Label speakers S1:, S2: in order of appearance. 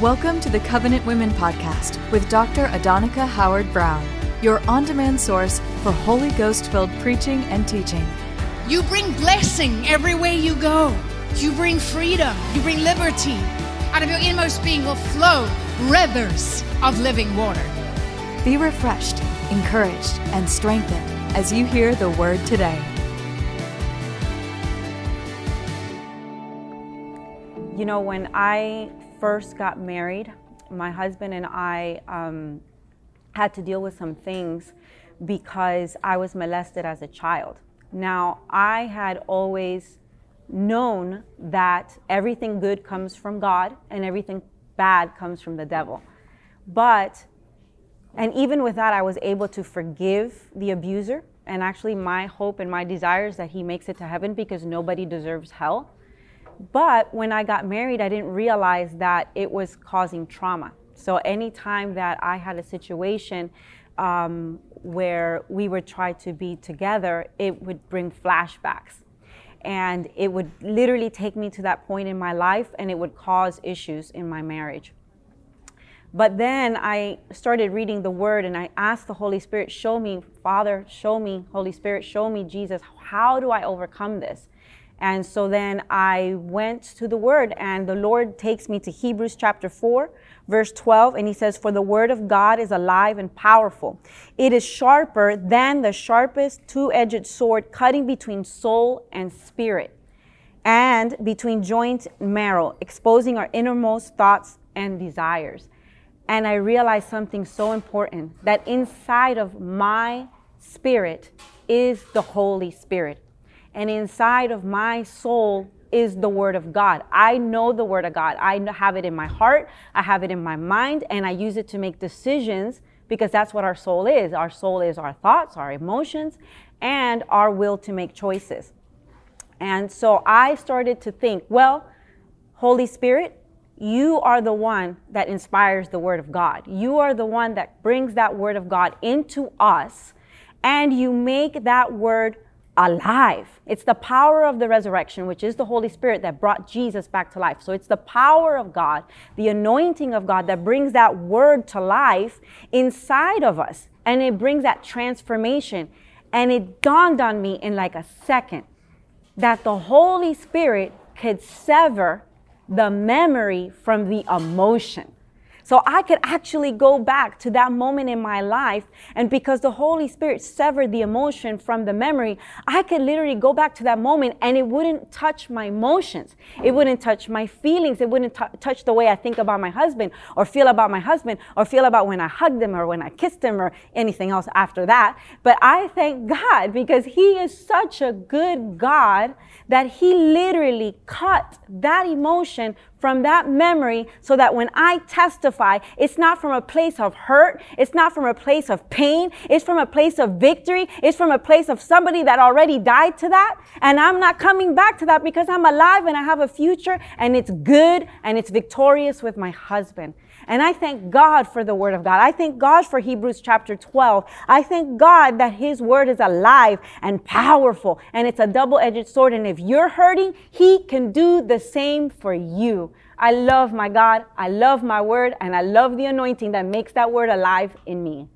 S1: Welcome to the Covenant Women Podcast with Dr. Adonica Howard-Browne, your on demand source for Holy Ghost filled preaching and teaching.
S2: You bring blessing everywhere you go. You bring freedom. You bring liberty. Out of your inmost being will flow rivers of living water.
S1: Be refreshed, encouraged, and strengthened as you hear the word today.
S3: You know, when I first got married, my husband and I um, had to deal with some things because I was molested as a child. Now, I had always known that everything good comes from God and everything bad comes from the devil. But, and even with that, I was able to forgive the abuser. And actually, my hope and my desire is that he makes it to heaven because nobody deserves hell. But when I got married, I didn't realize that it was causing trauma. So anytime that I had a situation um, where we would try to be together, it would bring flashbacks. And it would literally take me to that point in my life and it would cause issues in my marriage. But then I started reading the word and I asked the Holy Spirit, show me, Father, show me, Holy Spirit, show me, Jesus, how do I overcome this? And so then I went to the word, and the Lord takes me to Hebrews chapter 4, verse 12, and he says, For the word of God is alive and powerful. It is sharper than the sharpest two edged sword, cutting between soul and spirit, and between joint and marrow, exposing our innermost thoughts and desires. And I realized something so important that inside of my spirit is the Holy Spirit and inside of my soul is the word of God. I know the word of God. I have it in my heart, I have it in my mind, and I use it to make decisions because that's what our soul is. Our soul is our thoughts, our emotions, and our will to make choices. And so I started to think, well, Holy Spirit, you are the one that inspires the word of God. You are the one that brings that word of God into us, and you make that word alive. It's the power of the resurrection, which is the Holy Spirit that brought Jesus back to life. So it's the power of God, the anointing of God that brings that word to life inside of us. And it brings that transformation. And it dawned on me in like a second that the Holy Spirit could sever the memory from the emotion. So I could actually go back to that moment in my life. And because the Holy Spirit severed the emotion from the memory, I could literally go back to that moment and it wouldn't touch my emotions. It wouldn't touch my feelings. It wouldn't t- touch the way I think about my husband or feel about my husband or feel about when I hugged him or when I kissed him or anything else after that. But I thank God because He is such a good God that He literally cut that emotion from that memory so that when I testify, it's not from a place of hurt. It's not from a place of pain. It's from a place of victory. It's from a place of somebody that already died to that. And I'm not coming back to that because I'm alive and I have a future and it's good and it's victorious with my husband. And I thank God for the word of God. I thank God for Hebrews chapter 12. I thank God that his word is alive and powerful and it's a double edged sword. And if you're hurting, he can do the same for you. I love my God. I love my word and I love the anointing that makes that word alive in me.